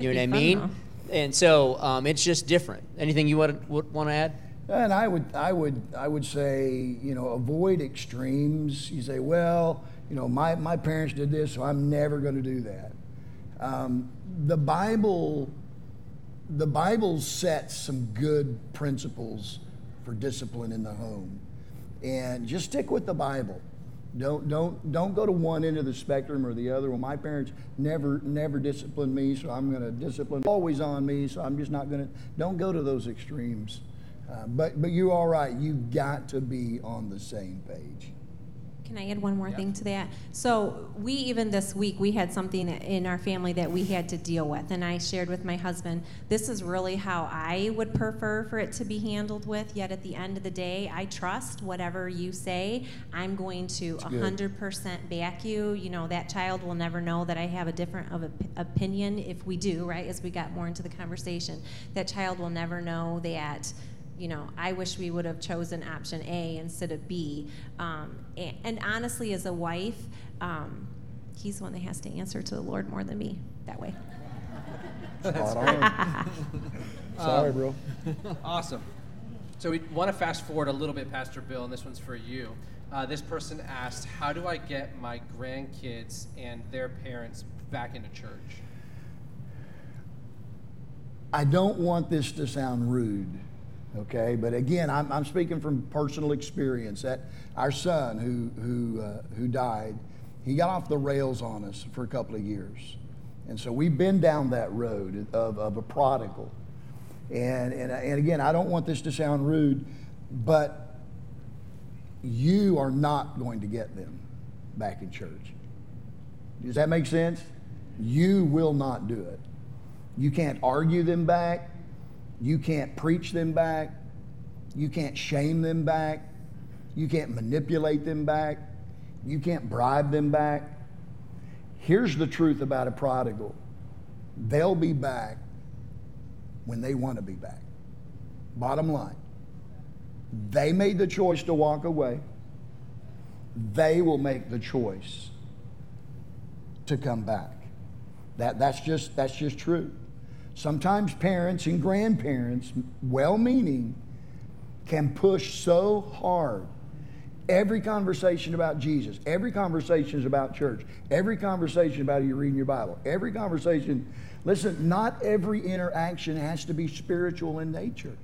You know what I mean? Though. And so um, it's just different. Anything you want to, want to add? And I would, I would, I would say, you know, avoid extremes. You say, well, you know, my, my parents did this, so I'm never going to do that. Um, the Bible, the Bible sets some good principles for discipline in the home, and just stick with the Bible. Don't don't don't go to one end of the spectrum or the other. Well, my parents never never disciplined me, so I'm going to discipline always on me. So I'm just not going to. Don't go to those extremes. Uh, but but you're all right. You've got to be on the same page. Can I add one more yeah. thing to that? So we even this week we had something in our family that we had to deal with, and I shared with my husband. This is really how I would prefer for it to be handled with. Yet at the end of the day, I trust whatever you say. I'm going to 100% back you. You know that child will never know that I have a different of opinion if we do right as we got more into the conversation. That child will never know that you know, I wish we would have chosen option A instead of B. Um, and, and, honestly, as a wife, um, he's the one that has to answer to the Lord more than me that way. Spot on. Sorry, bro. Awesome. So we want to fast forward a little bit, Pastor Bill, and this one's for you. Uh, this person asked, "How do I get my grandkids and their parents back into church?" I don't want this to sound rude, okay? But again, I'm, I'm speaking from personal experience. That our son who who uh, who died, he got off the rails on us for a couple of years, and so we've been down that road of, of a prodigal. And, and and again, I don't want this to sound rude, but you are not going to get them back in church. Does that make sense? You will not do it. You can't argue them back. You can't preach them back. You can't shame them back. You can't manipulate them back. You can't bribe them back. Here's the truth about a prodigal they'll be back when they want to be back. Bottom line, they made the choice to walk away. They will make the choice to come back. That, that's, just, that's just true. Sometimes parents and grandparents, well meaning, can push so hard. Every conversation about Jesus, every conversation is about church, every conversation about you reading your Bible, every conversation, listen, not every interaction has to be spiritual in nature.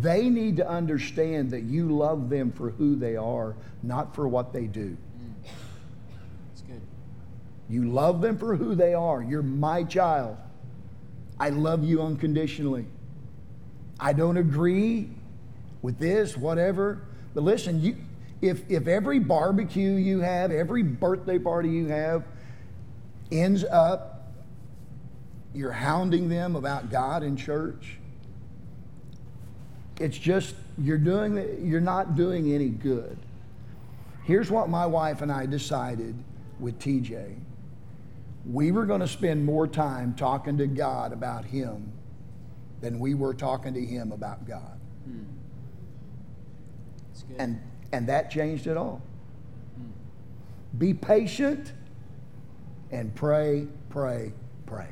They need to understand that you love them for who they are, not for what they do. Mm. That's good. You love them for who they are. You're my child. I love you unconditionally. I don't agree with this, whatever. But listen, you, if, if every barbecue you have, every birthday party you have ends up you're hounding them about God and church, it's just you're doing you're not doing any good. Here's what my wife and I decided with TJ we were going to spend more time talking to God about Him than we were talking to Him about God. And, and that changed it all. Be patient and pray, pray, pray.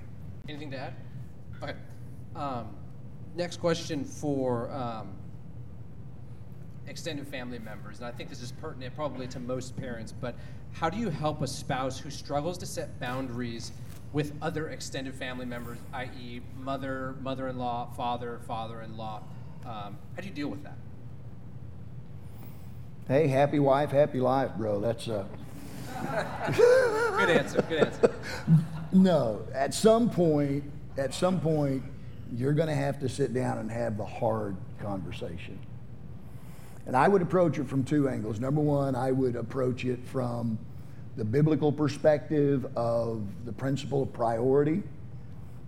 Anything to add? Okay. Um, next question for um, extended family members, and I think this is pertinent probably to most parents, but how do you help a spouse who struggles to set boundaries with other extended family members, i.e., mother, mother-in-law, father, father-in-law? Um, how do you deal with that? Hey, happy wife, happy life, bro. That's uh Good answer. Good answer. no. At some point, at some point, you're going to have to sit down and have the hard conversation. And I would approach it from two angles. Number one, I would approach it from the biblical perspective of the principle of priority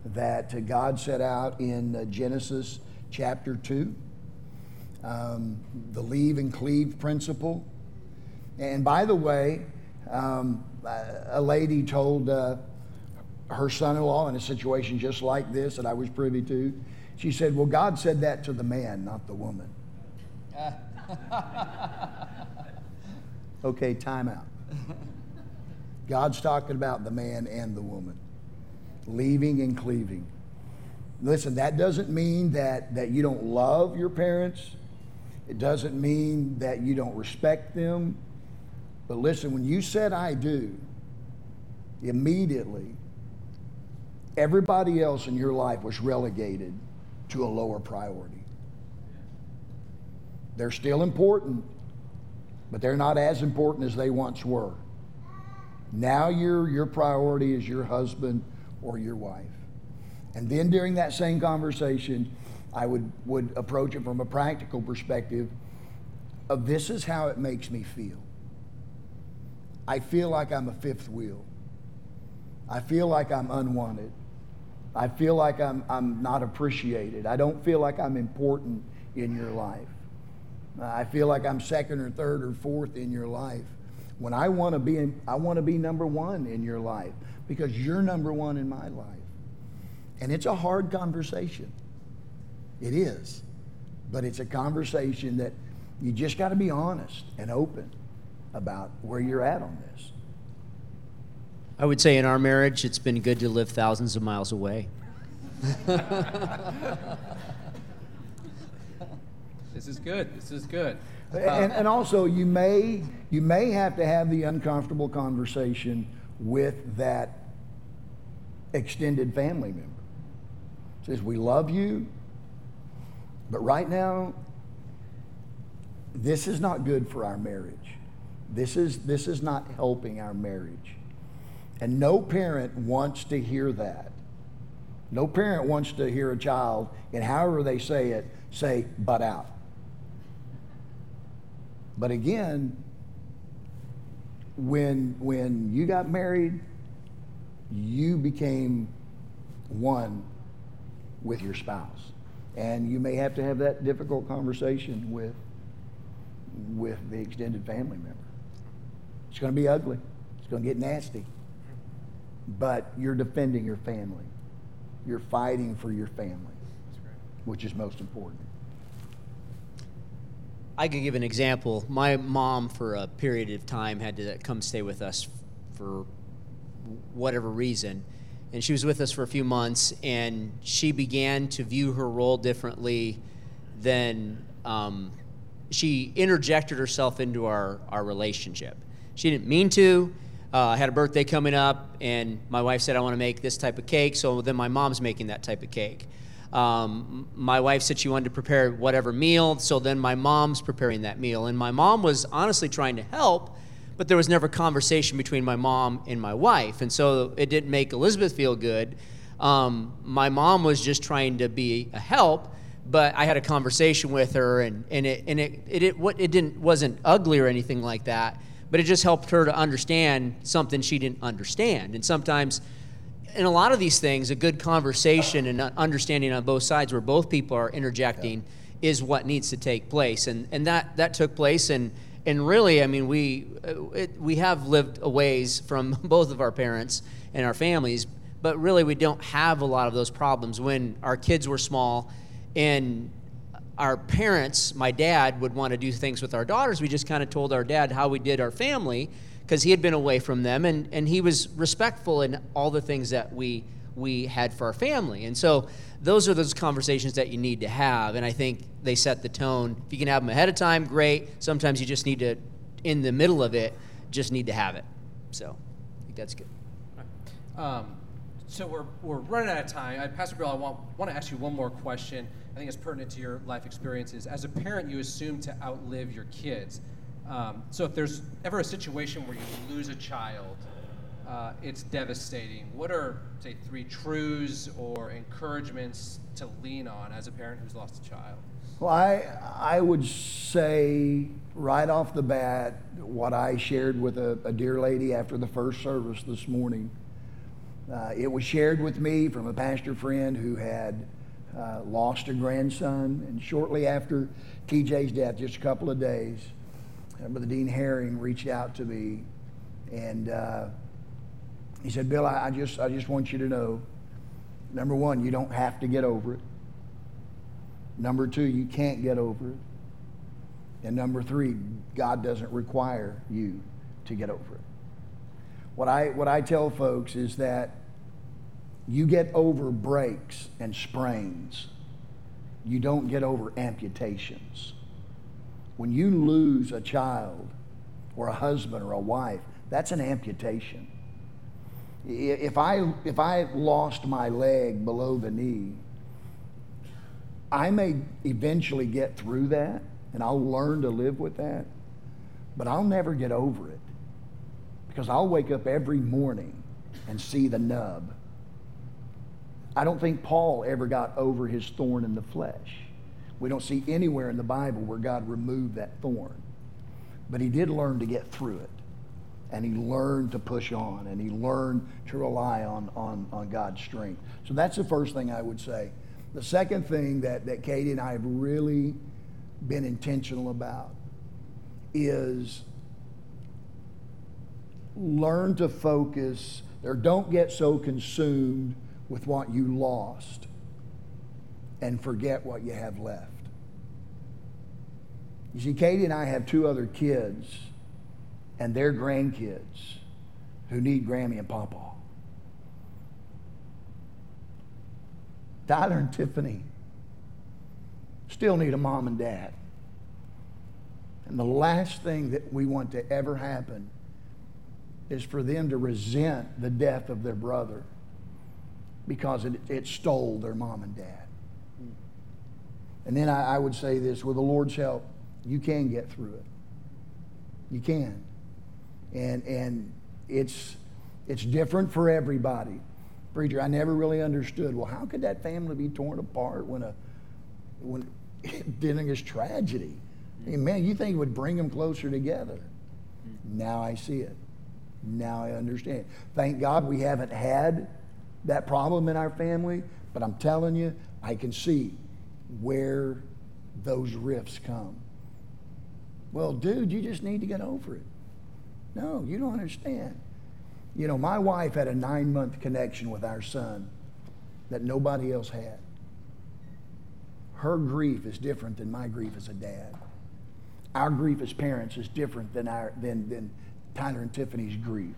that God set out in uh, Genesis chapter 2, um, the leave and cleave principle. And by the way, um, a lady told uh, her son in law in a situation just like this that I was privy to, she said, Well, God said that to the man, not the woman. okay, time out. God's talking about the man and the woman, leaving and cleaving. Listen, that doesn't mean that, that you don't love your parents. It doesn't mean that you don't respect them. But listen, when you said I do, immediately, everybody else in your life was relegated to a lower priority. They're still important, but they're not as important as they once were. Now your, your priority is your husband or your wife. And then during that same conversation, I would, would approach it from a practical perspective of this is how it makes me feel. I feel like I'm a fifth wheel. I feel like I'm unwanted. I feel like I'm, I'm not appreciated. I don't feel like I'm important in your life. I feel like I'm second or third or fourth in your life. When I want to be, in, I want to be number one in your life because you're number one in my life. And it's a hard conversation. It is. But it's a conversation that you just got to be honest and open about where you're at on this. I would say in our marriage, it's been good to live thousands of miles away. This is good. This is good. And, and also, you may, you may have to have the uncomfortable conversation with that extended family member. Says, We love you, but right now, this is not good for our marriage. This is, this is not helping our marriage. And no parent wants to hear that. No parent wants to hear a child, and however they say it, say, butt out. But again, when, when you got married, you became one with your spouse. And you may have to have that difficult conversation with, with the extended family member. It's going to be ugly, it's going to get nasty. But you're defending your family, you're fighting for your family, which is most important. I could give an example. My mom, for a period of time, had to come stay with us for whatever reason. And she was with us for a few months, and she began to view her role differently than um, she interjected herself into our, our relationship. She didn't mean to. Uh, I had a birthday coming up, and my wife said, I want to make this type of cake, so then my mom's making that type of cake. Um, my wife said she wanted to prepare whatever meal, so then my mom's preparing that meal. And my mom was honestly trying to help, but there was never conversation between my mom and my wife. And so it didn't make Elizabeth feel good. Um, my mom was just trying to be a help, but I had a conversation with her, and, and, it, and it, it, it, it didn't, wasn't ugly or anything like that, but it just helped her to understand something she didn't understand. And sometimes, in a lot of these things, a good conversation and understanding on both sides where both people are interjecting yeah. is what needs to take place. And, and that, that took place. And, and really, I mean, we, uh, it, we have lived a ways from both of our parents and our families, but really we don't have a lot of those problems. When our kids were small and our parents, my dad, would want to do things with our daughters, we just kind of told our dad how we did our family because he had been away from them and, and he was respectful in all the things that we we had for our family. And so those are those conversations that you need to have. And I think they set the tone. If you can have them ahead of time, great. Sometimes you just need to, in the middle of it, just need to have it. So I think that's good. Um, so we're, we're running out of time. I, Pastor Bill, I want, want to ask you one more question. I think it's pertinent to your life experiences. As a parent, you assume to outlive your kids. Um, so if there's ever a situation where you lose a child, uh, it's devastating. What are, say, three truths or encouragements to lean on as a parent who's lost a child? Well, I, I would say right off the bat what I shared with a, a dear lady after the first service this morning. Uh, it was shared with me from a pastor friend who had uh, lost a grandson, and shortly after TJ's death, just a couple of days, Brother Dean Herring reached out to me, and uh, he said, "Bill, I, I just I just want you to know, number one, you don't have to get over it. Number two, you can't get over it, and number three, God doesn't require you to get over it. What I what I tell folks is that you get over breaks and sprains. You don't get over amputations." When you lose a child or a husband or a wife, that's an amputation. If I, if I lost my leg below the knee, I may eventually get through that and I'll learn to live with that, but I'll never get over it because I'll wake up every morning and see the nub. I don't think Paul ever got over his thorn in the flesh. We don't see anywhere in the Bible where God removed that thorn. But he did learn to get through it. And he learned to push on and he learned to rely on, on, on God's strength. So that's the first thing I would say. The second thing that, that Katie and I have really been intentional about is learn to focus or don't get so consumed with what you lost and forget what you have left. You see, Katie and I have two other kids and their grandkids who need Grammy and Papa. Tyler and Tiffany still need a mom and dad. And the last thing that we want to ever happen is for them to resent the death of their brother because it, it stole their mom and dad. And then I, I would say this with the Lord's help, you can get through it. You can. And, and it's, it's different for everybody. Preacher, I never really understood. Well, how could that family be torn apart when a when dealing is tragedy? I man, you think it would bring them closer together. Now I see it. Now I understand. Thank God we haven't had that problem in our family, but I'm telling you, I can see where those rifts come. Well, dude, you just need to get over it. No, you don't understand. You know, my wife had a nine month connection with our son that nobody else had. Her grief is different than my grief as a dad. Our grief as parents is different than, our, than, than Tyler and Tiffany's grief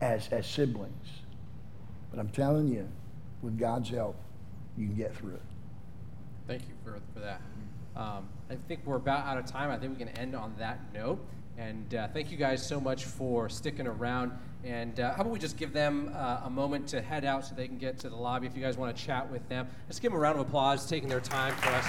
as, as siblings. But I'm telling you, with God's help, you can get through it. Thank you for, for that. Um, I think we're about out of time. I think we can end on that note. And uh, thank you guys so much for sticking around. And uh, how about we just give them uh, a moment to head out so they can get to the lobby if you guys want to chat with them. Let's give them a round of applause taking their time for us.